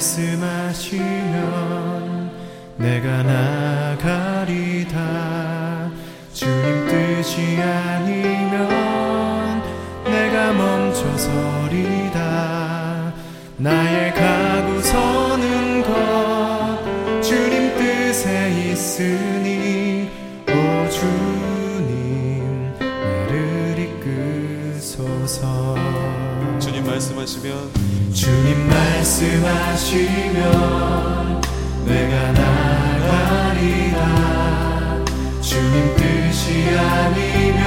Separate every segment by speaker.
Speaker 1: 말씀하시면 내가 나
Speaker 2: 말씀하시면
Speaker 1: 내가 나가리라. 주님 뜻이 아니면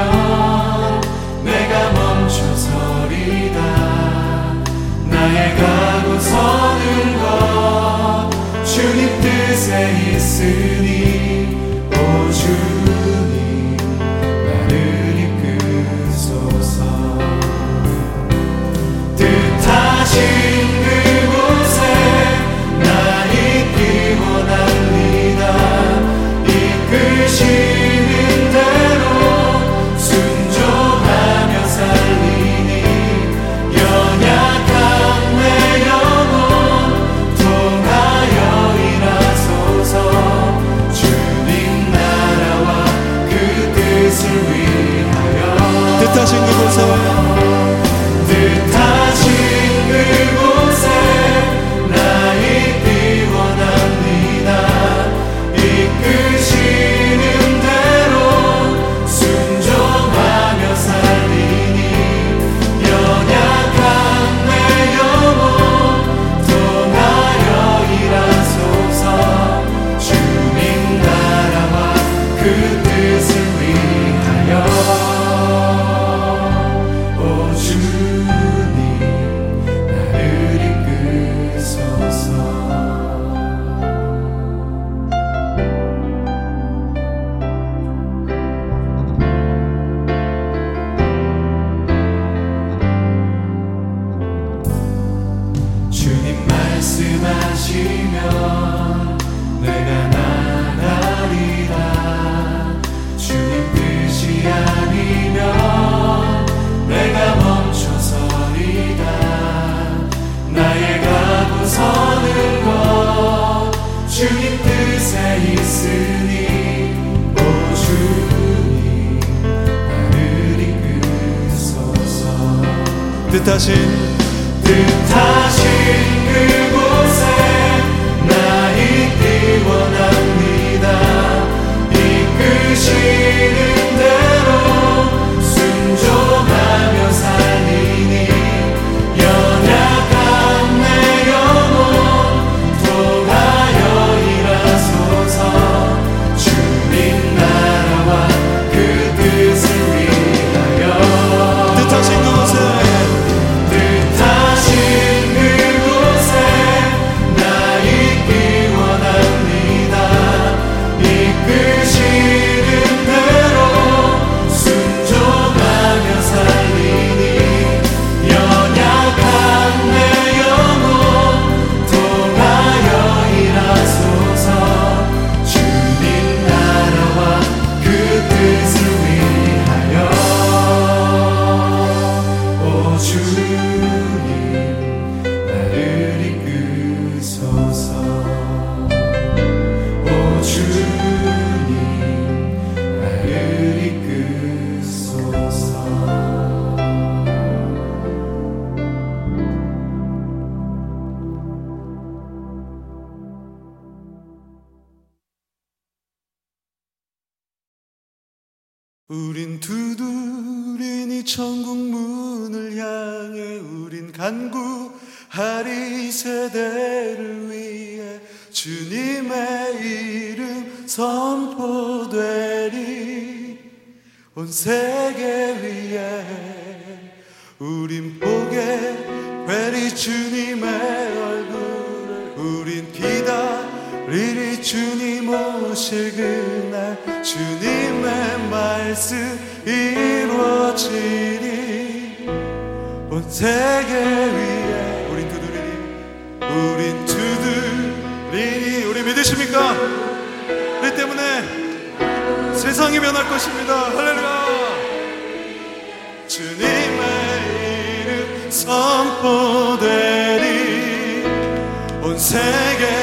Speaker 1: 내가 멈춰서리다. 나의 가고 서는 것 주님 뜻에 있으니 뜻하신
Speaker 2: 뜻하신 우린 두드리니 천국 문을 향해 우린 간구하리 이 세대를 위해 주님의 이름 선포되리. 온 세계 위에 우린 보게 되리 주님의 얼굴을 우린 기다 리리 주님 오실 그날 주님의 말씀 이루어지리. 온 세계 위에 우린 두드리니 우린 두드리니. 우리 믿으십니까? 우리 때문에 세상이 변할 것입니다. 할렐루야. 주님의 이름 선포되리. 말씀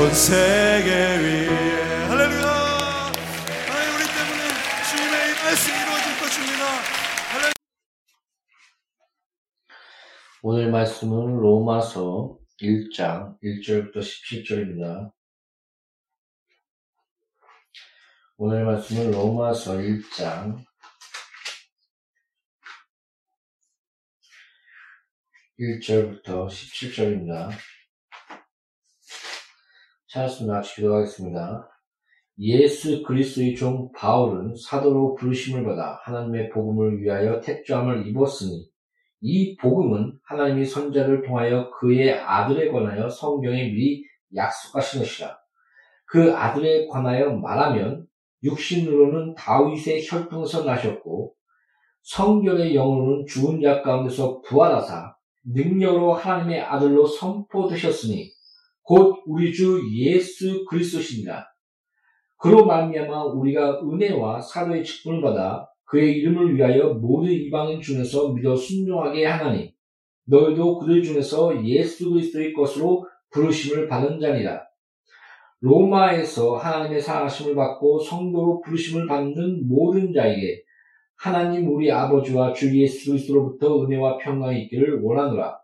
Speaker 2: 온 세계 위에 할렐루야 하나님 우리 때문에 주님의 이 말씀이 이루어질 것입니다 할렐루야.
Speaker 3: 오늘 말씀은 로마서 1장 1절부터 17절입니다. 오늘 말씀은 로마서 1장 1절부터 17절입니다. 찾았습니다. 같이 기도하겠습니다. 예수 그리스도의 종 바울은 사도로 부르심을 받아 하나님의 복음을 위하여 택조함을 입었으니 이 복음은 하나님이 선자를 통하여 그의 아들에 관하여 성경에 미리 약속하신 것이라. 그 아들에 관하여 말하면 육신으로는 다윗의 혈통에서 나셨고 성결의 영으로는 죽은 자 가운데서 부활하사 능력으로 하나님의 아들로 선포되셨으니 곧 우리 주 예수 그리스도시니라. 그로 말미암아 우리가 은혜와 사도의 직분을 받아 그의 이름을 위하여 모든 이방인 중에서 믿어 순종하게 하나니 너희도 그들 중에서 예수 그리스도의 것으로 부르심을 받은 자니라. 로마에서 하나님의 사랑하심을 받고 성도로 부르심을 받는 모든 자에게 하나님 우리 아버지와 주 예수 그리스도로부터 은혜와 평강이 있기를 원하노라.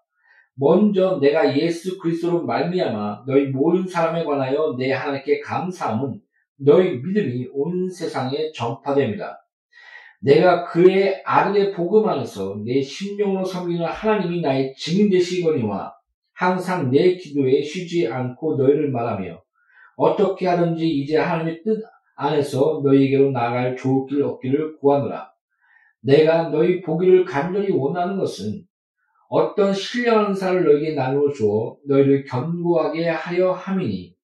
Speaker 3: 먼저 내가 예수 그리스도로 말미암아 너희 모든 사람에 관하여 내 하나님께 감사함은 너희 믿음이 온 세상에 전파됩니다. 내가 그의 아들의 복음 안에서 내 심령으로 섬기는 하나님이 나의 증인 되시거니와 항상 내 기도에 쉬지 않고 너희를 말하며 어떻게 하든지 이제 하나님의 뜻 안에서 너희에게로 나아갈 좋을 길 얻기를 구하노라. 내가 너희 보기를 간절히 원하는 것은 어떤 신령한 사를 너희에게 나누어 주어 너희를 견고하게 하려 함이니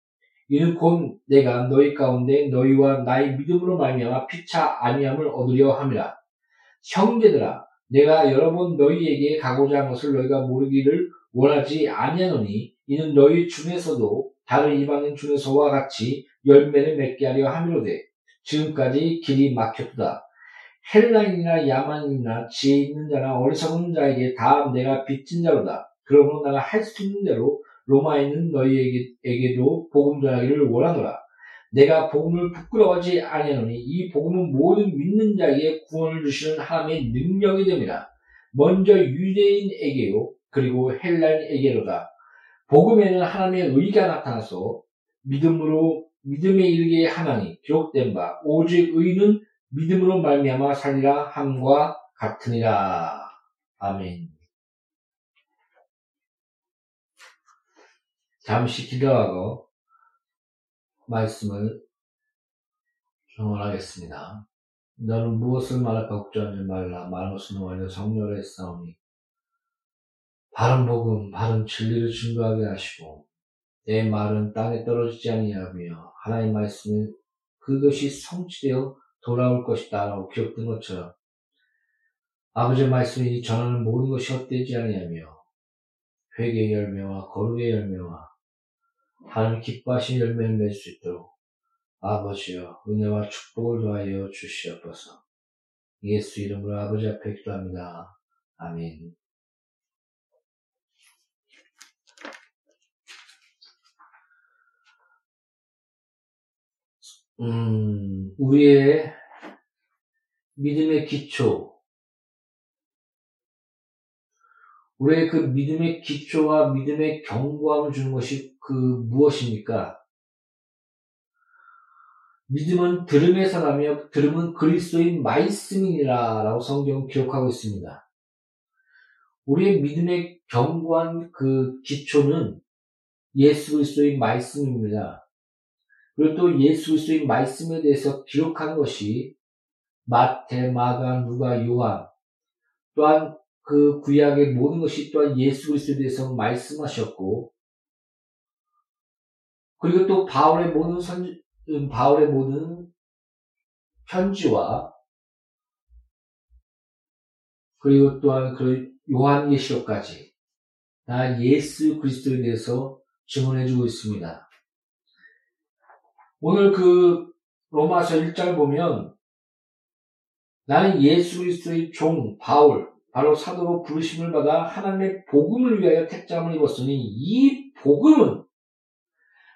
Speaker 3: 이는 곧 내가 너희 가운데 너희와 나의 믿음으로 말미암아 피차 아니함을 얻으려 함이라. 형제들아, 내가 여러 번 너희에게 가고자 한 것을 너희가 모르기를 원하지 아니하노니 이는 너희 중에서도 다른 이방인 중에서와 같이 열매를 맺게 하려 함이로되 지금까지 길이 막혔다. 헬라인이나 야만인이나 지혜 있는 자나 어리석은 자에게 다 내가 빚진 자로다. 그러므로 내가 할 수 있는 대로 로마에 있는 너희에게도 복음 전하기를 원하노라. 내가 복음을 부끄러워하지 아니하노니 이 복음은 모든 믿는 자에게 구원을 주시는 하나님의 능력이 됩니다. 먼저 유대인에게요 그리고 헬라인에게로다. 복음에는 하나님의 의가 나타나서 믿음으로 믿음에 이르게 하나니 기록된 바 오직 의는 믿음으로 말미암아 살리라 함과 같으니라. 아멘. 잠시 기도하고 말씀을 정원하겠습니다. 너는 무엇을 말할까 걱정하지 말라. 말하는 것은 완전 성령의 싸움이 바른 복음, 바른 진리를 증거하게 하시고 내 말은 땅에 떨어지지 아니하며 하나님 말씀은 그것이 성취되어 돌아올 것이다 라고 기록된 것처럼 아버지의 말씀이 전하는 모든 것이 헛되지 아니하며 회개의 열매와 거룩의 열매와 하나님 기뻐하신 열매를 맺을 수 있도록 아버지여 은혜와 축복을 더하여 주시옵소서 예수 이름으로 아버지 앞에 기도합니다. 아멘 음, 우리의 믿음의 기초, 우리의 그 믿음의 기초와 믿음의 견고함을 주는 것이 그 무엇입니까? 믿음은 들음에서 나며 들음은 그리스도인 말씀이니라 라고 성경은 기록하고 있습니다. 우리의 믿음의 견고한 그 기초는 예수 그리스도의 말씀입니다. 그리고 또 예수 그리스도의 말씀에 대해서 기록한 것이 마태, 마가, 누가, 요한 또한 그 구약의 모든 것이 또한 예수 그리스도에 대해서 말씀하셨고 그리고 또 바울의 모든 선 음, 바울의 모든 편지와 그리고 또한 그 요한계시록까지 다 예수 그리스도에 대해서 증언해주고 있습니다. 오늘 그 로마서 1절 보면 나는 예수 그리스도의 종 바울 바로 사도로 부르심을 받아 하나님의 복음을 위하여 택장을 입었으니 이 복음은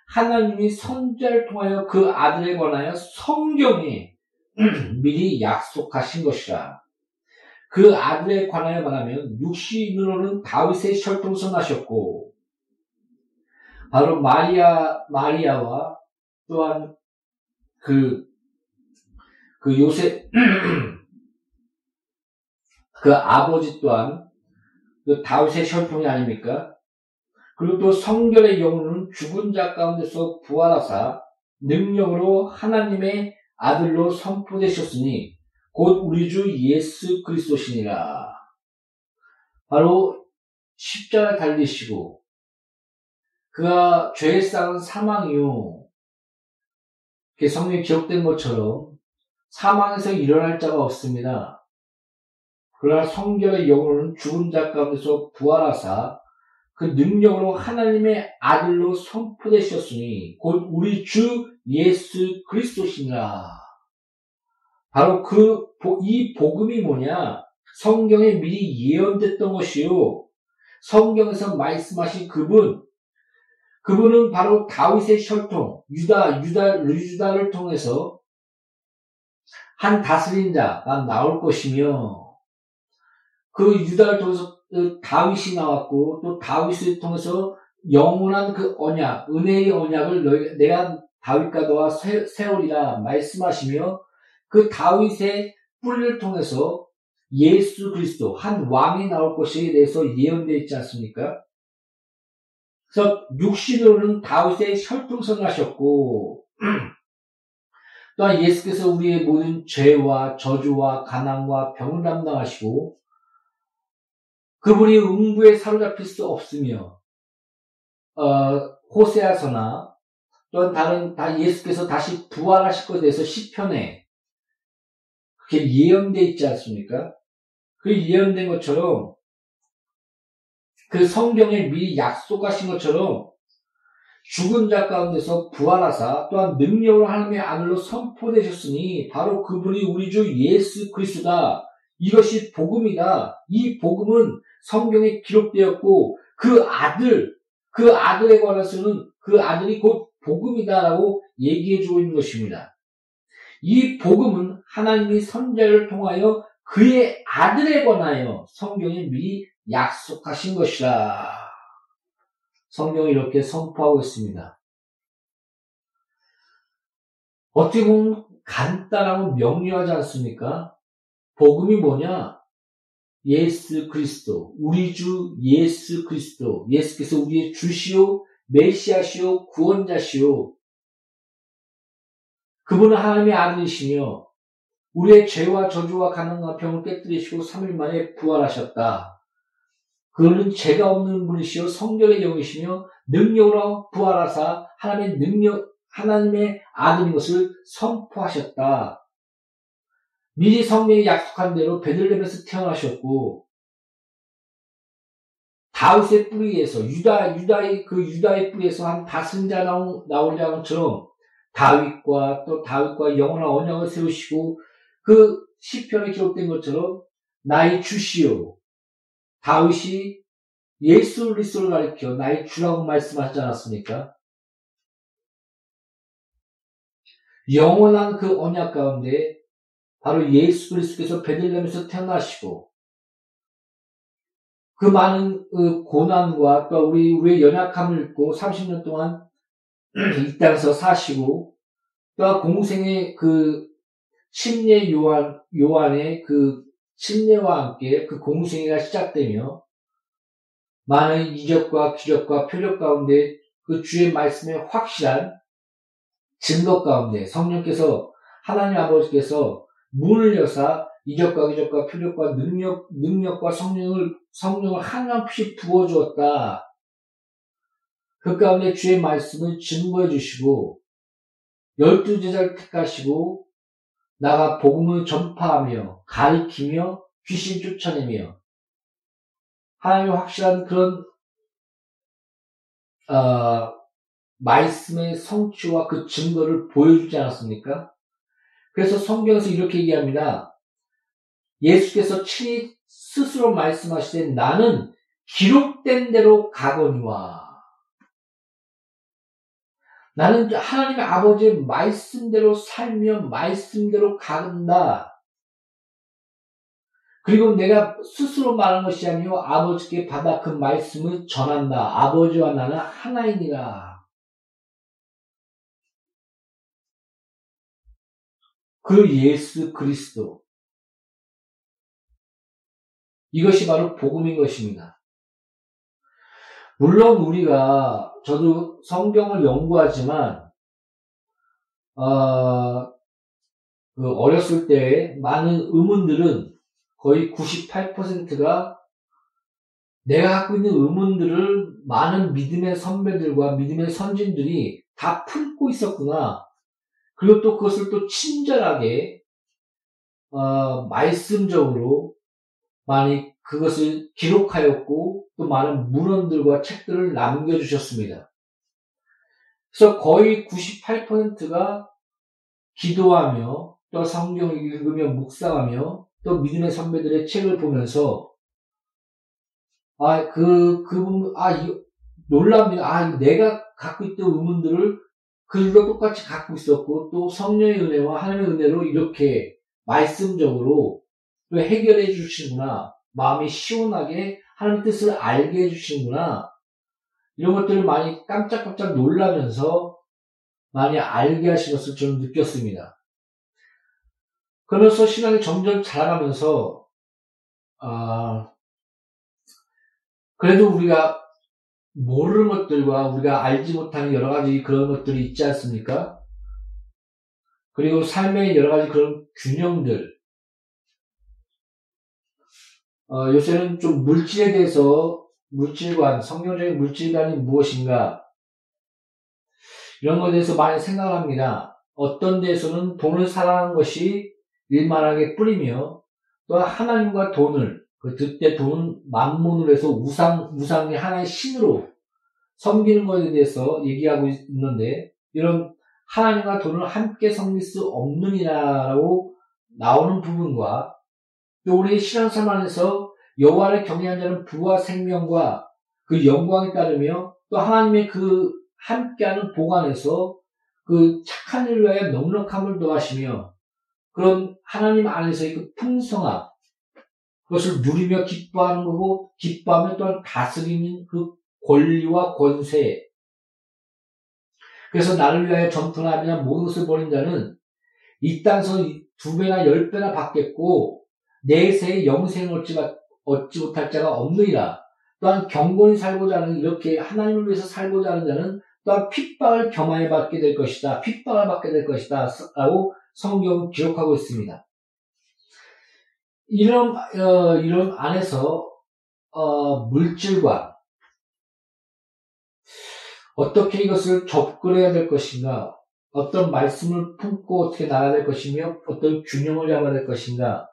Speaker 3: 하나님이 선자를 통하여 그 아들에 관하여 성경에 미리 약속하신 것이라. 그 아들에 관하여 말하면 육신으로는 다윗의 혈통서 나셨고 바로 마리아 마리아와 또한 그, 그 요셉, 그 아버지 또한 그 다윗의 혈통이 아닙니까? 그리고 또 성결의 영혼은 죽은 자 가운데서 부활하사 능력으로 하나님의 아들로 선포되셨으니 곧 우리 주 예수 그리스도시니라. 바로 십자가 달리시고 그가 죄에 쌓은 사망 이후 성경에 기록된 것처럼 사망에서 일어날 자가 없습니다. 그러나 성결의 영혼은 죽은 자 가운데서 부활하사 그 능력으로 하나님의 아들로 선포되셨으니 곧 우리 주 예수 그리스도시니라. 바로 그, 이 복음이 뭐냐? 성경에 미리 예언됐던 것이요. 성경에서 말씀하신 그분, 그분은 바로 다윗의 혈통, 유다, 유다, 유다를 통해서 한 다스린 자가 나올 것이며, 그 유다를 통해서 그 다윗이 나왔고, 또 다윗을 통해서 영원한 그 언약, 은혜의 언약을 너희, 내가 다윗과 너와 세우리라 말씀하시며, 그 다윗의 뿌리를 통해서 예수 그리스도, 한 왕이 나올 것에 대해서 예언되어 있지 않습니까? 그래서 육신으로는 다윗의 혈통성을 하셨고 또한 예수께서 우리의 모든 죄와 저주와 가난과 병을 담당하시고 그분이 음부에 사로잡힐 수 없으며 어, 호세아서나 또한 다른 다 예수께서 다시 부활하실 것에 대해서 시편에 그렇게 예언되어 있지 않습니까? 그 예언된 것처럼 그 성경에 미리 약속하신 것처럼 죽은 자 가운데서 부활하사 또한 능력으로 하나님의 아들로 선포되셨으니 바로 그분이 우리 주 예수 그리스도다. 이것이 복음이다. 이 복음은 성경에 기록되었고 그 아들, 그 아들에 관해서는 그 아들이 곧 복음이다라고 얘기해 주고 있는 것입니다. 이 복음은 하나님이 선자를 통하여 그의 아들에 관하여 성경에 미리 약속하신 것이라. 성경이 이렇게 선포하고 있습니다. 어떻게 보면 간단하고 명료하지 않습니까? 복음이 뭐냐? 예수 그리스도, 우리 주 예수 그리스도, 예수께서 우리의 주시오, 메시아시오, 구원자시오. 그분은 하나님의 아들이시며 우리의 죄와 저주와 가난과 병을 깨뜨리시고 3일 만에 부활하셨다. 그는 죄가 없는 분이시요 성경의 영이시며 능력으로 부활하사 하나님의 능력 하나님의 아들인 것을 선포하셨다. 미리 성경이 약속한 대로 베들레헴에서 태어나셨고 다윗의 뿌리에서 유다 유다의 그 유다의 뿌리에서 한 다승자 나온 나오자 것처럼 다윗과 또 다윗과 영원한 언약을 세우시고 그 시편에 기록된 것처럼 나의 주시오 다윗이 예수 그리스도를 가리켜 나의 주라고 말씀하지 않았습니까? 영원한 그 언약 가운데 바로 예수 그리스도께서 베들레헴에서 태어나시고 그 많은 그 고난과 또 우리 우리의 연약함을 입고 30년 동안 이 땅에서 사시고 또 공생의 그 침례 요한 요한의 그 침례와 함께 그 공생애가 시작되며 많은 이적과 기적과 표적 가운데 그 주의 말씀의 확실한 증거 가운데 성령께서 하나님 아버지께서 문을 여사 이적과 기적과 표적과 능력 능력과 성령을 성령을 한없이 부어 주었다. 그 가운데 주의 말씀을 증거해 주시고 열두 제자를 택하시고 나가 복음을 전파하며 가리키며 귀신 쫓아내며 하나님의 확실한 그런 어, 말씀의 성취와 그 증거를 보여주지 않았습니까? 그래서 성경에서 이렇게 얘기합니다. 예수께서 친히 스스로 말씀하시되 나는 기록된 대로 가거니와 나는 하나님의 아버지의 말씀대로 살며 말씀대로 가는다. 그리고 내가 스스로 말한 것이 아니요 아버지께 받아 그 말씀을 전한다. 아버지와 나는 하나이니라. 그 예수 그리스도 이것이 바로 복음인 것입니다. 물론 우리가 저도 성경을 연구하지만 어, 그 어렸을 때 많은 의문들은 거의 98%가 내가 갖고 있는 의문들을 많은 믿음의 선배들과 믿음의 선진들이 다 품고 있었구나. 그리고 또 그것을 또 친절하게 어, 말씀적으로 많이 그것을 기록하였고 또 많은 문헌들과 책들을 남겨주셨습니다. 그래서 거의 98%가 기도하며 또 성경을 읽으며 묵상하며 또 믿음의 선배들의 책을 보면서 아, 그, 그, 아, 이, 놀랍니다. 아, 내가 갖고 있던 의문들을 그들과 똑같이 갖고 있었고 또 성령의 은혜와 하나님의 은혜로 이렇게 말씀적으로 또 해결해 주시는구나. 마음이 시원하게 하나님 뜻을 알게 해주시는구나. 이런 것들을 많이 깜짝깜짝 놀라면서 많이 알게 하신 것을 저는 느꼈습니다. 그러면서 신앙이 점점 자라가면서, 아, 그래도 우리가 모르는 것들과 우리가 알지 못하는 여러 가지 그런 것들이 있지 않습니까? 그리고 삶의 여러 가지 그런 균형들, 어, 요새는 좀 물질에 대해서 물질관, 성경적인 물질관이 무엇인가 이런 것에 대해서 많이 생각을 합니다. 어떤 데서는 돈을 사랑하는 것이 일만하게 뿌리며 또 하나님과 돈을 그때 돈은 만문으로 해서 우상 우상의 하나의 신으로 섬기는 것에 대해서 얘기하고 있는데 이런 하나님과 돈을 함께 섬길 수 없느니라라고 나오는 부분과 또 우리 신앙생활 안에서 여호와를 경외하는 자는 부와 생명과 그 영광에 따르며 또 하나님의 그 함께하는 보관에서 그 착한 일을 위하여 넉넉함을 더하시며 그런 하나님 안에서의 그 풍성함 그것을 누리며 기뻐하는 거고 기뻐하며 또한 다스리는 그 권리와 권세. 그래서 나를 위하여 전투나 하며 모든 것을 버린 자는 이 땅에서 두 배나 열 배나 받겠고 내세의 영생을 얻지, 얻지 못할 자가 없느니라. 또한 경건히 살고자 하는 이렇게 하나님을 위해서 살고자 하는 자는 또한 핍박을 겸하여 받게 될 것이다. 핍박을 받게 될 것이다. 라고 성경은 기록하고 있습니다. 이런 어, 이런 안에서 어, 물질과 어떻게 이것을 접근해야 될 것인가, 어떤 말씀을 품고 어떻게 나가야 될 것이며 어떤 균형을 잡아야 될 것인가,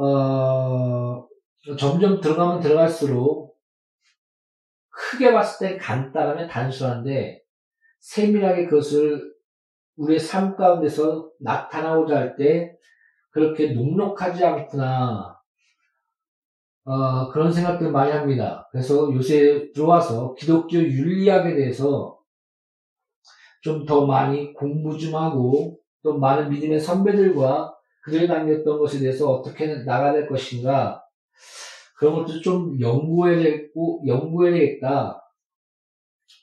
Speaker 3: 어, 점점 들어가면 들어갈수록 크게 봤을 때 간단하면 단순한데 세밀하게 그것을 우리의 삶 가운데서 나타나고자 할 때 그렇게 눅눅하지 않구나. 어, 그런 생각들을 많이 합니다. 그래서 요새 들어와서 기독교 윤리학에 대해서 좀 더 많이 공부 좀 하고 또 많은 믿음의 선배들과 그들이 남겼던 것에 대해서 어떻게 나가야 될 것인가 그런 것도 좀 연구해야 되고 연구해야 되겠다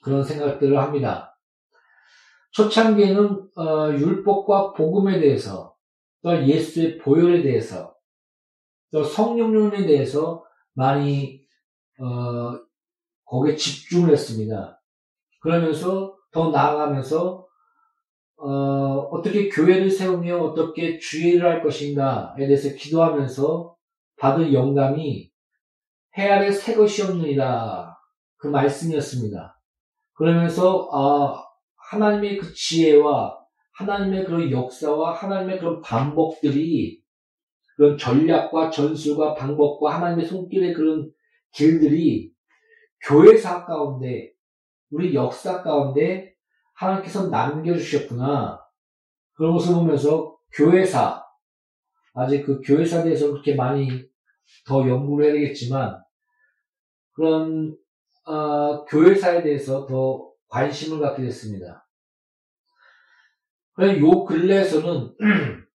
Speaker 3: 그런 생각들을 합니다. 초창기에는 어, 율법과 복음에 대해서 또 예수의 보혈에 대해서 또 성령론에 대해서 많이 어, 거기에 집중을 했습니다. 그러면서 더 나아가면서 어, 떻게 교회를 세우며 어떻게 주의를 할 것인가에 대해서 기도하면서 받은 영감이 해 아래 새 것이 없느니라 그 말씀이었습니다. 그러면서 아, 하나님의 그 지혜와 하나님의 그런 역사와 하나님의 그런 반복들이 그런 전략과 전술과 방법과 하나님의 손길의 그런 길들이 교회사 가운데 우리 역사 가운데 하나님께서 남겨주셨구나. 그런 것을 보면서 교회사, 아직 그 교회사에 대해서 그렇게 많이 더 연구를 해야 되겠지만 그런 어, 교회사에 대해서 더 관심을 갖게 됐습니다. 요 근래에서는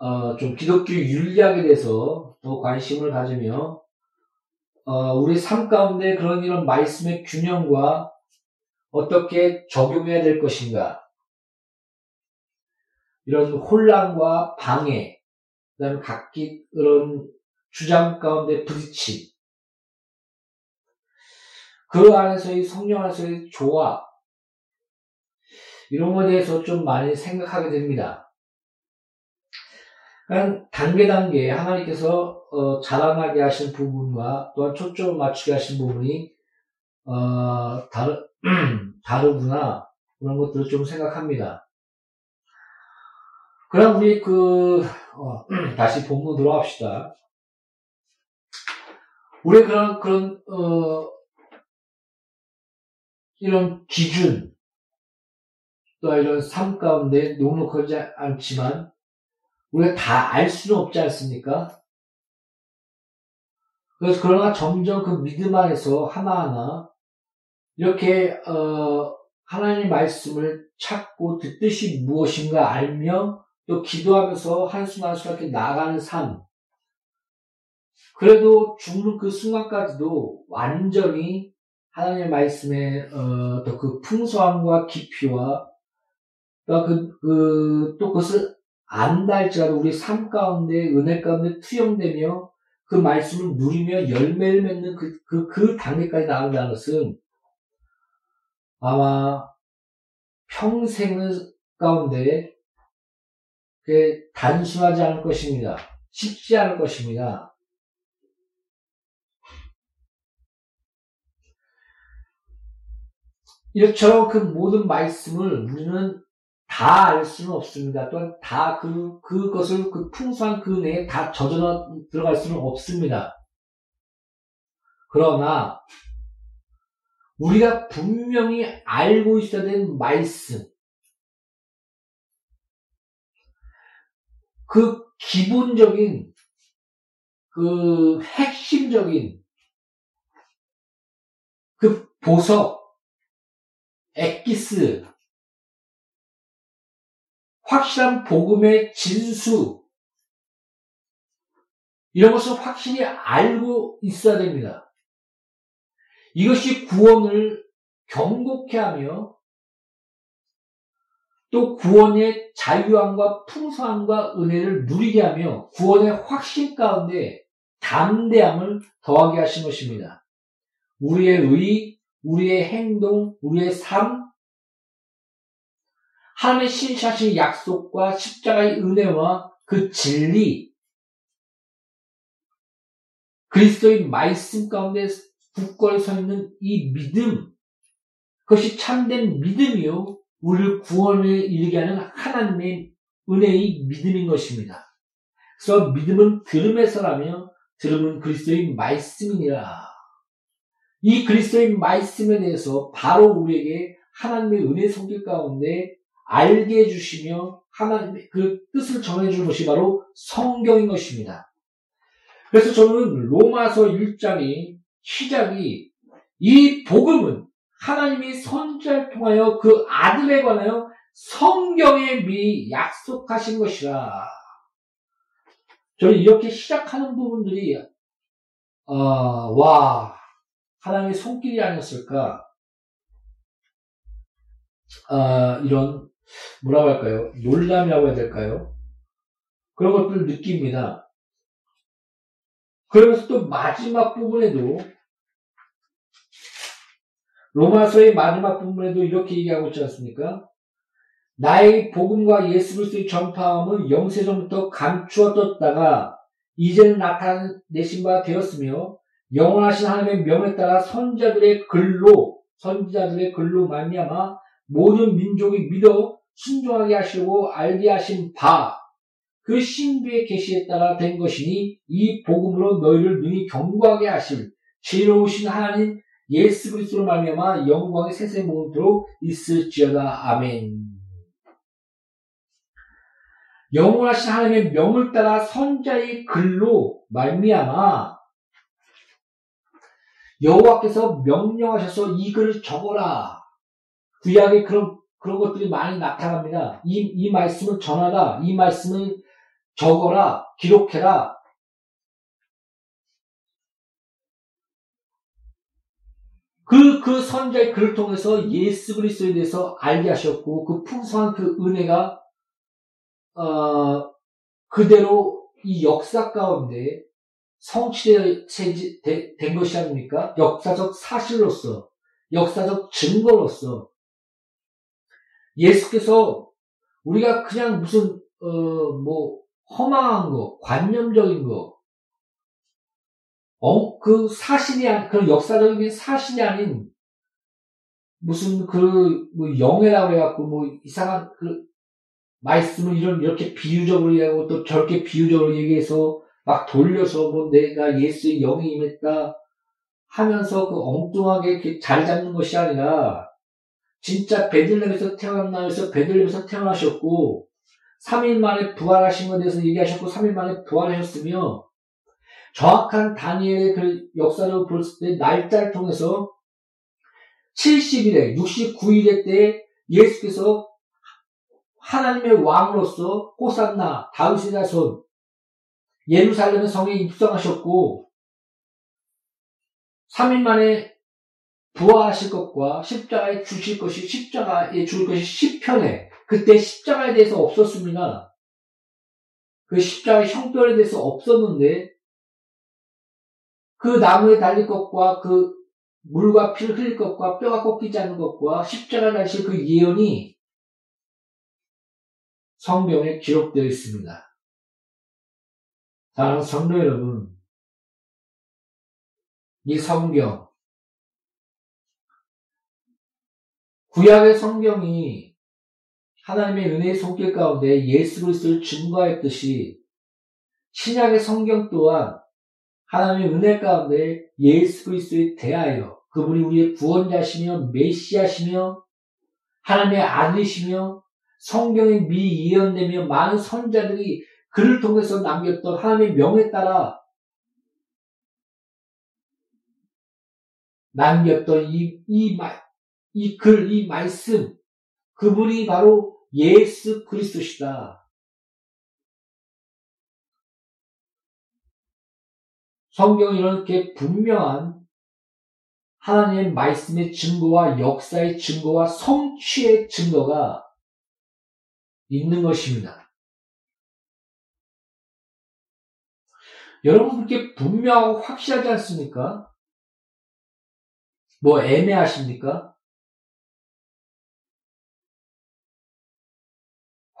Speaker 3: 어, 좀 기독교 윤리학에 대해서 더 관심을 가지며 어, 우리 삶 가운데 그런 이런 말씀의 균형과 어떻게 적용해야 될 것인가? 이런 혼란과 방해 그 다음에 각기 그런 주장 가운데 부딪힘. 그 안에서의 성령 안에서의 조화. 이런 것에 대해서 좀 많이 생각하게 됩니다. 그냥 단계 단계 하나님께서 어, 자라나게 하신 부분과 또한 초점을 맞추게 하신 부분이 어, 다르 다르구나 그런 것들을 좀 생각합니다. 그럼 우리 그 어, 다시 본문 들어갑시다. 우리 그런 그런 어, 이런 기준 또 이런 삶 가운데 녹록하지 않지만 우리가 다 알 수는 없지 않습니까? 그래서 그러나 점점 그 믿음 안에서 하나하나 이렇게 어, 하나님의 말씀을 찾고 듣듯이 무엇인가 알며 또 기도하면서 한순 한순 이렇게 나아가는 삶. 그래도 죽는 그 순간까지도 완전히 하나님의 말씀의 어, 또그 풍성함과 깊이와 또 그, 그, 또 그것을 안다 할지라도 우리 삶 가운데 은혜 가운데 투영되며 그 말씀을 누리며 열매를 맺는 그, 그, 그 단계까지 나간다는 것은 아마 평생 가운데 그 단순하지 않을 것입니다. 쉽지 않을 것입니다. 이처럼 그 모든 말씀을 우리는 다 알 수는 없습니다. 또한 다 그, 그것을 그 풍성한 그 내에 다 젖어 들어갈 수는 없습니다. 그러나, 우리가 분명히 알고 있어야 되는 말씀, 그 기본적인, 그 핵심적인, 그 보석, 엑기스, 확실한 복음의 진수, 이런 것을 확실히 알고 있어야 됩니다. 이것이 구원을 경고케 하며 또 구원의 자유함과 풍성함과 은혜를 누리게 하며 구원의 확신 가운데 담대함을 더하게 하신 것입니다. 우리의 의, 우리의 행동, 우리의 삶, 하나님의 신실하신 약속과 십자가의 은혜와 그 진리, 그리스도의 말씀 가운데 굳건히 서 있는 이 믿음, 그것이 참된 믿음이요. 우리를 구원에 이르게 하는 하나님의 은혜의 믿음인 것입니다. 그래서 믿음은 들음에서라며 들음은 그리스도의 말씀이니라. 이 그리스도의 말씀에 대해서 바로 우리에게 하나님의 은혜 성길 가운데 알게 해주시며 하나님의 그 뜻을 전해주는 것이 바로 성경인 것입니다. 그래서 저는 로마서 1장이 시작이 이 복음은 하나님이 선지자를 통하여 그 아들에 관하여 성경에 미 약속하신 것이라. 저는 이렇게 시작하는 부분들이 어, 와 하나님의 손길이 아니었을까? 어, 이런 뭐라고 할까요? 놀람이라고 해야 될까요? 그런 것들을 느낍니다. 그러면서 또 마지막 부분에도 로마서의 마지막 부분에도 이렇게 얘기하고 있지 않습니까? 나의 복음과 예수 그리스도의 전파함은 영세전부터 감추어졌다가 이제는 나타내신 바 되었으며 영원하신 하나님의 명에 따라 선자들의 글로 선지자들의 글로 말미암아 모든 민족이 믿어 순종하게 하시고 알게 하신 바 그 신비의 계시에 따라 된 것이니 이 복음으로 너희를 능히 경고하게 하실 지혜로우신 하나님 예수 그리스도로 말미암아 영광의 세세 모음토록 있을지어다 아멘. 영원하신 하나님의 명을 따라 선자의 글로 말미암아 여호와께서 명령하셔서 이 글을 적어라. 구약에 그런 그런 것들이 많이 나타납니다. 이, 이 말씀을 전하라. 이 말씀을 적어라. 기록해라. 그, 그 선자의 글을 통해서 예수 그리스도에 대해서 알게 하셨고, 그 풍성한 그 은혜가, 어, 그대로 이 역사 가운데 성취된 것이 아닙니까? 역사적 사실로서, 역사적 증거로서, 예수께서 우리가 그냥 무슨, 어, 뭐, 허망한 거, 관념적인 거, 어, 그 사실이 그런 역사적인 사실이 아닌, 무슨 그, 뭐, 영해라고 해갖고, 뭐, 이상한 그, 말씀을 이런, 이렇게 비유적으로 얘기하고 또 저렇게 비유적으로 얘기해서 막 돌려서 뭐 내가 예수의 영이 임했다 하면서 그 엉뚱하게 자리 잡는 것이 아니라, 진짜 베들렘에서 태어났나 해서 베들렘에서 태어나셨고, 3일 만에 부활하신 것에 대해서 얘기하셨고, 3일 만에 부활하셨으며, 정확한 다니엘의 그 역사를 볼을 때 날짜를 통해서 70일에, 69일에 때 예수께서 하나님의 왕으로서 호산나, 다윗의 자손, 예루살렘의 성에 입성하셨고, 3일 만에 부활하실 것과 십자가에 주실 것이, 십자가에 줄 것이 십편에, 그때 십자가에 대해서 없었습니다. 그 십자가의 형편에 대해서 없었는데, 그 나무에 달릴 것과 그 물과 피를 흘릴 것과 뼈가 꺾이지 않는 것과 십자가 달실 그 예언이 성경에 기록되어 있습니다. 사랑하는 성도 여러분, 이 성경, 구약의 성경이 하나님의 은혜의 손길 가운데 예수 그리스도를 증거했듯이 신약의 성경 또한 하나님의 은혜 가운데 예수 그리스도에 대하여 그분이 우리의 구원자시며 메시아시며 하나님의 아들이시며 성경에 미 예언되며 많은 선자들이 그를 통해서 남겼던 하나님의 명에 따라 남겼던 이, 이, 이 글, 이 말씀, 그분이 바로 예수 그리스도시다. 성경이 이렇게 분명한 하나님의 말씀의 증거와 역사의 증거와 성취의 증거가 있는 것입니다. 여러분 그렇게 분명하고 확실하지 않습니까? 뭐 애매하십니까?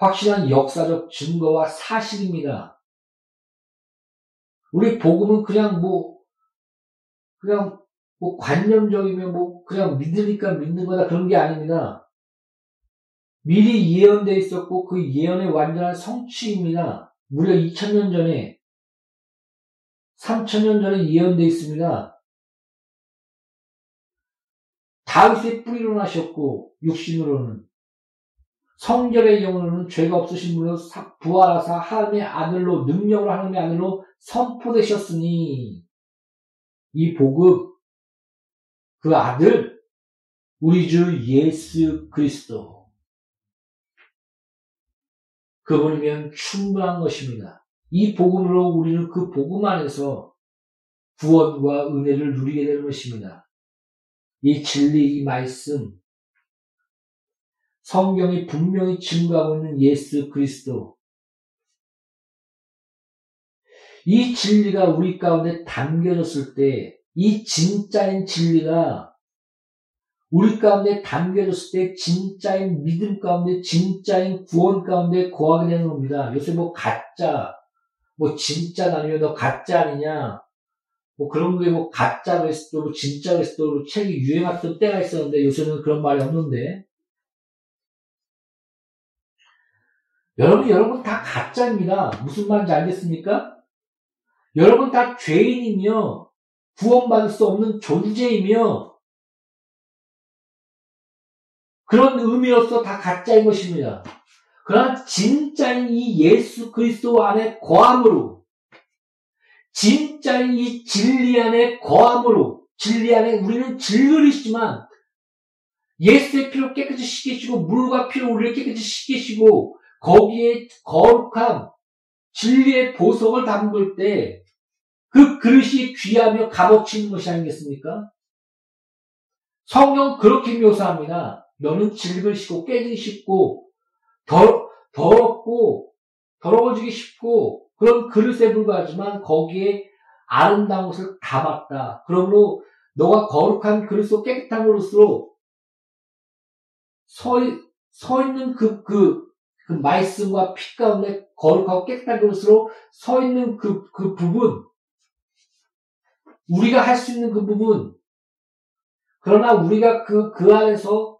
Speaker 3: 확실한 역사적 증거와 사실입니다. 우리 복음은 그냥 뭐, 그냥 뭐 관념적이면 뭐 그냥 믿으니까 믿는 거다 그런 게 아닙니다. 미리 예언되어 있었고 그 예언의 완전한 성취입니다. 무려 2000년 전에 3000년 전에 예언되어 있습니다. 다윗의 뿌리로 나셨고 육신으로는 성결의 영으로는 죄가 없으신 분으로 부활하사 하나님의 아들로 능력으로 하나님의 아들로 선포되셨으니 이 복음 그 아들 우리 주 예수 그리스도 그분이면 충분한 것입니다. 이 복음으로 우리는 그 복음 안에서 구원과 은혜를 누리게 되는 것입니다. 이 진리, 이 말씀, 성경이 분명히 증거하고 있는 예수 그리스도. 이 진리가 우리 가운데 담겨졌을 때, 이 진짜인 진리가 우리 가운데 담겨졌을 때 진짜인 믿음 가운데, 진짜인 구원 가운데 거하게 되는 겁니다. 요새 뭐 가짜, 뭐 진짜 아니면 너 가짜 아니냐, 뭐 그런 게 뭐 가짜 그리스도, 진짜 그리스도로 책이 유행했던 때가 있었는데 요새는 그런 말이 없는데 여러분, 여러분 다 가짜입니다. 무슨 말인지 알겠습니까? 여러분 다 죄인이며 구원받을 수 없는 존재이며 그런 의미로서 다 가짜인 것입니다. 그러나 진짜인 이 예수 그리스도 안에 거함으로, 진짜인 이 진리 안에 거함으로, 진리 안에 우리는 질그리시지만 예수의 피로 깨끗이 씻기시고 물과 피로 우리를 깨끗이 씻기시고 거기에 거룩한 진리의 보석을 담글 때 그 그릇이 귀하며 값어치 있는 것이 아니겠습니까? 성경 그렇게 묘사합니다. 너는 질그시고 깨지기 쉽고 더, 더럽고 더러워지기 쉽고 그런 그릇에 불과하지만 거기에 아름다운 것을 담았다. 그러므로 너가 거룩한 그릇으로 깨끗한 그릇으로 서, 서 있는 그, 그, 그 말씀과 피 가운데 거룩하고 깨끗한 그릇으로 서 있는 그, 그 부분, 우리가 할 수 있는 그 부분, 그러나 우리가 그, 그 안에서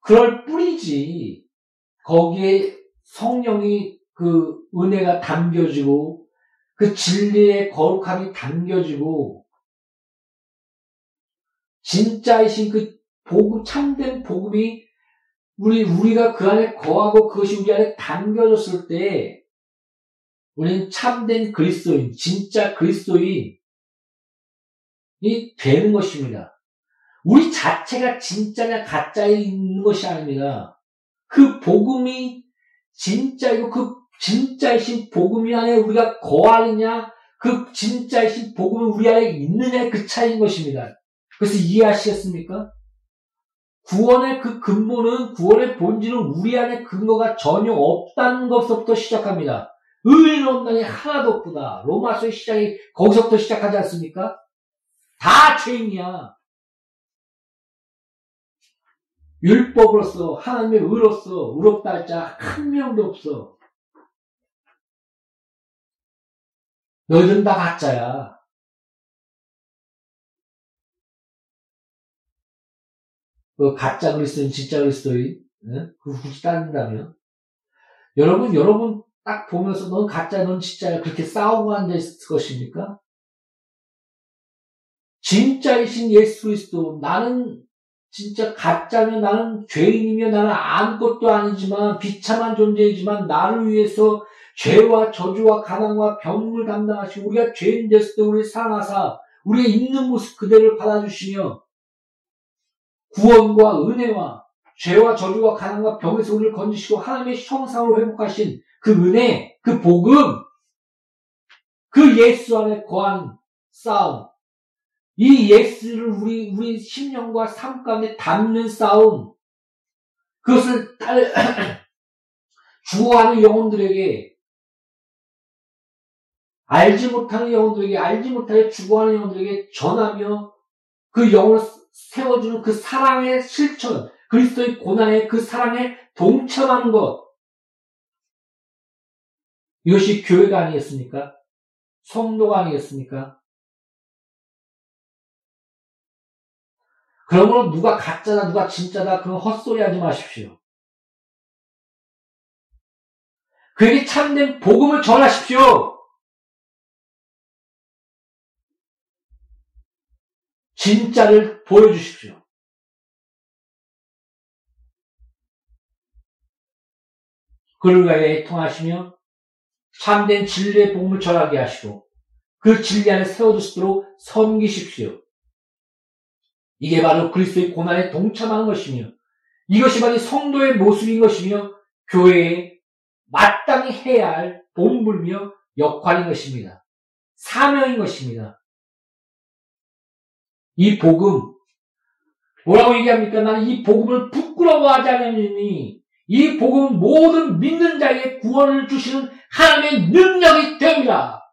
Speaker 3: 그럴 뿐이지, 거기에 성령이 그 은혜가 담겨지고, 그 진리의 거룩함이 담겨지고, 진짜이신 그 복음, 참된 복음이 우리, 우리가 그 안에 거하고 그것이 우리 안에 담겨졌을 때, 우리는 참된 그리스도인, 진짜 그리스도인이 되는 것입니다. 우리 자체가 진짜냐 가짜에 있는 것이 아닙니다. 그 복음이 진짜이고 그 진짜이신 복음이 안에 우리가 거하느냐, 그 진짜이신 복음이 우리 안에 있느냐의 그 차이인 것입니다. 그래서 이해하시겠습니까? 구원의 그 근본은, 구원의 본질은 우리 안에 근거가 전혀 없다는 것부터 시작합니다. 의인 없다니 하나도 없구나. 로마서의 시작이 거기서부터 시작하지 않습니까? 다 죄인이야. 율법으로서, 하나님의 의로서, 의롭다 할 자 한 명도 없어. 너희들은 다 가짜야. 그 가짜 그리스도인, 진짜 그리스도인, 네? 그 굳이 따른다면. 여러분, 여러분 딱 보면서 넌 가짜, 넌 진짜야. 그렇게 싸우고 앉아 있을 것입니까? 진짜이신 예수 그리스도, 나는 진짜 가짜면 나는 죄인이며 나는 아무것도 아니지만 비참한 존재이지만 나를 위해서 죄와 저주와 가난과 병을 담당하시고 우리가 죄인 됐을 때 우리를 사랑하사 우리의 있는 모습 그대를 받아주시며 구원과 은혜와 죄와 저주와 가난과 병에서 우리를 건지시고 하나님의 형상으로 회복하신 그 은혜, 그 복음, 그 예수 안에 거한 싸움, 이 예수를 우리 우리 심령과 삶 가운데 담는 싸움, 그것을 딸 주어하는 영혼들에게 알지 못하는 영혼들에게 알지 못하게 죽어가는 영혼들에게 전하며 그 영혼을 세워주는 그 사랑의 실천, 그리스도의 고난의 그 사랑에 동참하는 것. 이것이 교회가 아니겠습니까? 성도가 아니겠습니까? 그러므로 누가 가짜다, 누가 진짜다, 그런 헛소리 하지 마십시오. 그에게 참된 복음을 전하십시오. 진짜를 보여주십시오. 그를 위하여 애통하시며 참된 진리의 복음을 전하게 하시고 그 진리 안에 세워두시도록 섬기십시오. 이게 바로 그리스도의 고난에 동참하는 것이며 이것이 바로 성도의 모습인 것이며 교회에 마땅히 해야 할 본분이며 역할인 것입니다. 사명인 것입니다. 이 복음 뭐라고 얘기합니까? 나는 이 복음을 부끄러워하지 않으니 이 복음은 모든 믿는 자에게 구원을 주시는 하나님의 능력이 됩니다.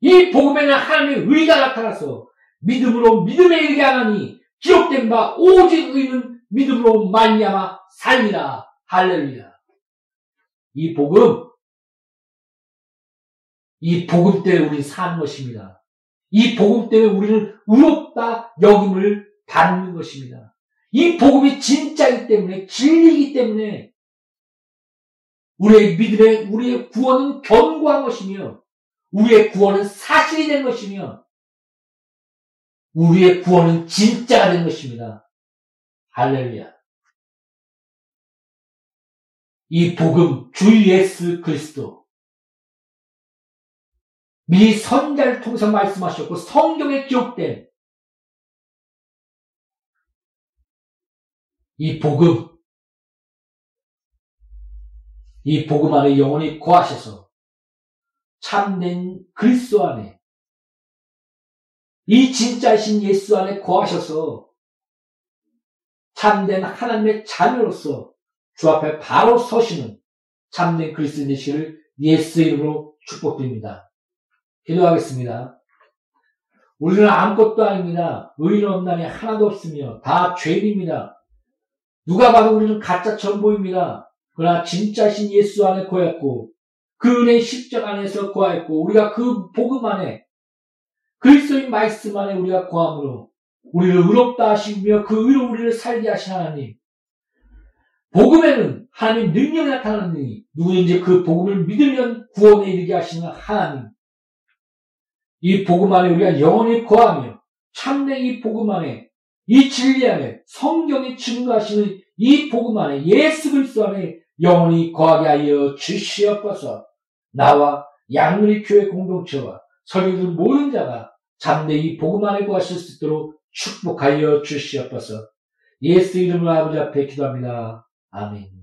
Speaker 3: 이 복음에는 하나님의 의가 나타나서 믿음으로 믿음에 이르게 하나니 기록된 바 오직 의는 믿음으로 말미암아 살리라. 할렐루야. 이 복음 이 복음 때문에 우리 사는 것입니다. 이 복음 때문에 우리는 의롭다 여김을 받는 것입니다. 이 복음이 진짜이기 때문에 진리이기 때문에 우리의 믿음의 우리의 구원은 견고한 것이며 우리의 구원은 사실이 된 것이며 우리의 구원은 진짜가 된 것입니다. 할렐루야. 이 복음 주 예수 그리스도 미 선자를 통해서 말씀하셨고 성경에 기록된 이 복음 이 복음 안에 영원히 거하셔서 참된 그리스도 안에 이 진짜신 예수 안에 거하셔서 참된 하나님의 자녀로서 주 앞에 바로 서시는 참된 그리스도인 되시기를 예수 이름으로 축복드립니다. 기도하겠습니다. 우리는 아무것도 아닙니다. 의인 없나니 하나도 없으며 다 죄인입니다. 누가 봐도 우리는 가짜처럼 보입니다. 그러나 진짜신 예수 안에 거했고 그 은혜 십자가 안에서 거했고 우리가 그 복음 안에 그리스도인 말씀 안에 우리가 거함으로 우리를 의롭다 하시며 그 의로 우리를 살게 하신 하나님 복음에는 하나님 능력이 나타나느니 누구든지 그 복음을 믿으면 구원에 이르게 하시는 하나님 이 복음 안에 우리가 영원히 거하며 참된 이 복음 안에 이 진리 안에 성경이 증거하시는 이 복음 안에 예수 그리스도 안에 영원히 거하게 하여 주시옵소서 나와 양리 교회 공동체와 설교들 모든 자가 잠대 이 복음 안에 거하실 수 있도록 축복하여 주시옵소서 예수 이름으로 아버지 앞에 기도합니다. 아멘.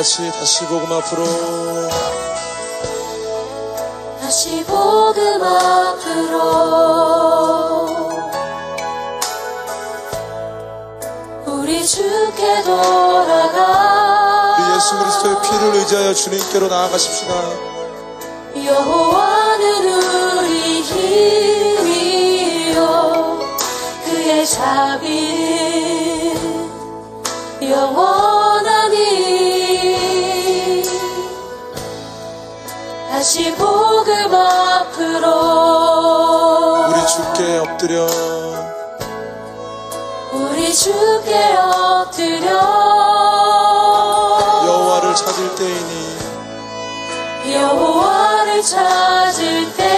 Speaker 2: 다
Speaker 1: 같이 다시 복음 앞으로.
Speaker 2: 다시 복음 앞으로. 우리 주께 돌아가.
Speaker 1: 우리 예수 그리스도의 피를 의지하여 주님께로 나아가십시다.
Speaker 2: 여호와는 우리 힘이요. 그의 자비 영원 앞으로.
Speaker 1: 우리 주께 엎드려.
Speaker 2: 우리 주께 엎드려.
Speaker 1: 여호와를 찾을 때이니
Speaker 2: 여호와를 찾을 때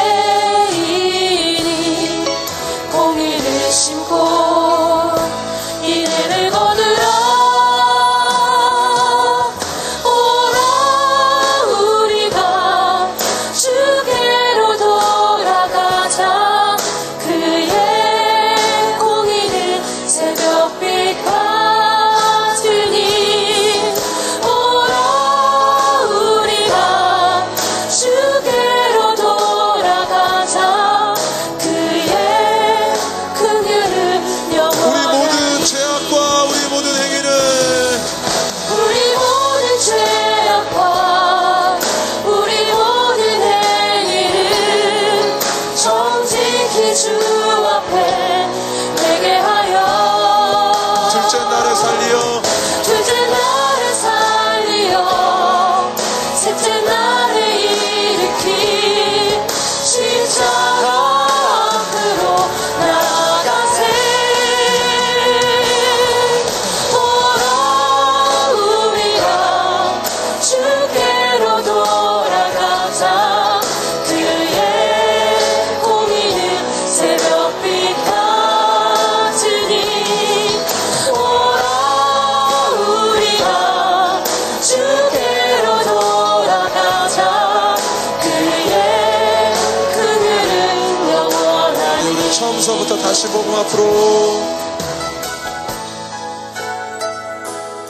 Speaker 2: 순서부터 다시 복음 앞으로.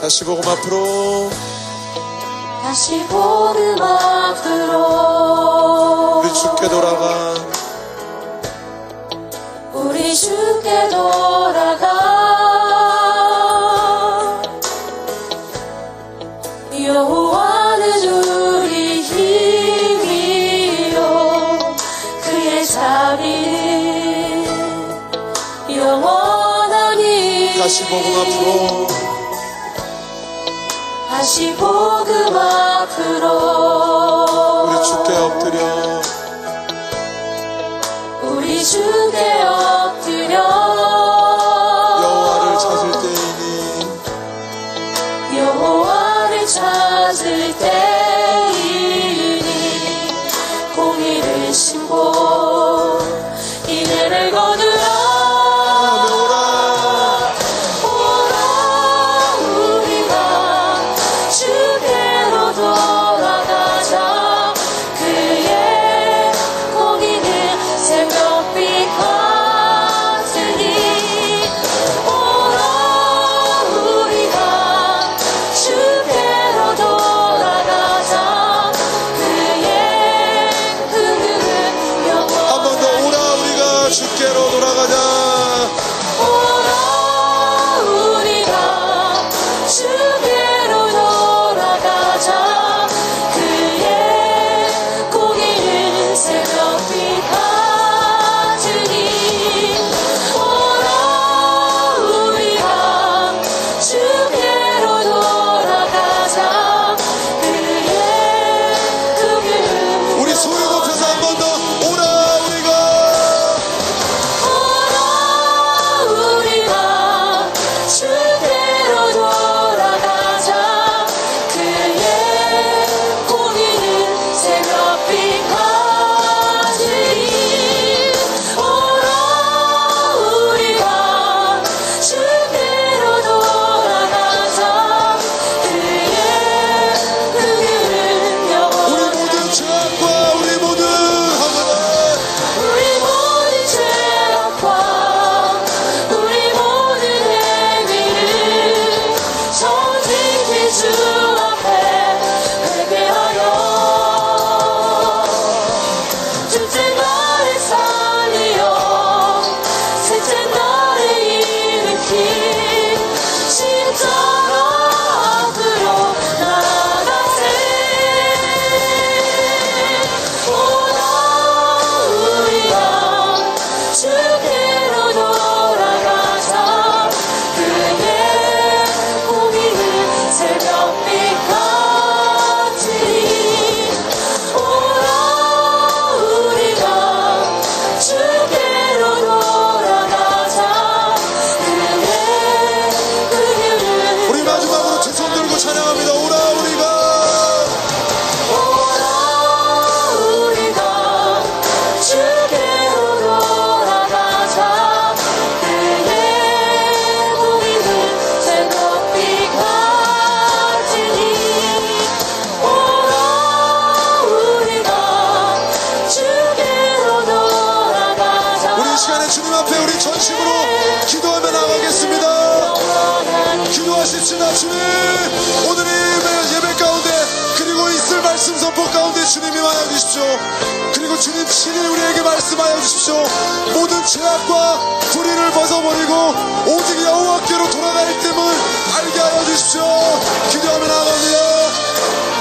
Speaker 2: 다시 복음 앞으로.
Speaker 4: 다시 복음 앞으로.
Speaker 2: 우리 죽게 돌아가.
Speaker 4: 우리 주께 돌아가.
Speaker 2: 다시 복음 앞으로.
Speaker 4: 다시 복음 앞으로.
Speaker 2: 우리 주께 엎드려.
Speaker 4: 주님 신이
Speaker 2: 우리에게 말씀하여 주십시오. 모든 죄악과 불의를 벗어버리고 오직 여호와께로 돌아갈 틈을 알게 하여 주십시오. 기도하며 나갑니다.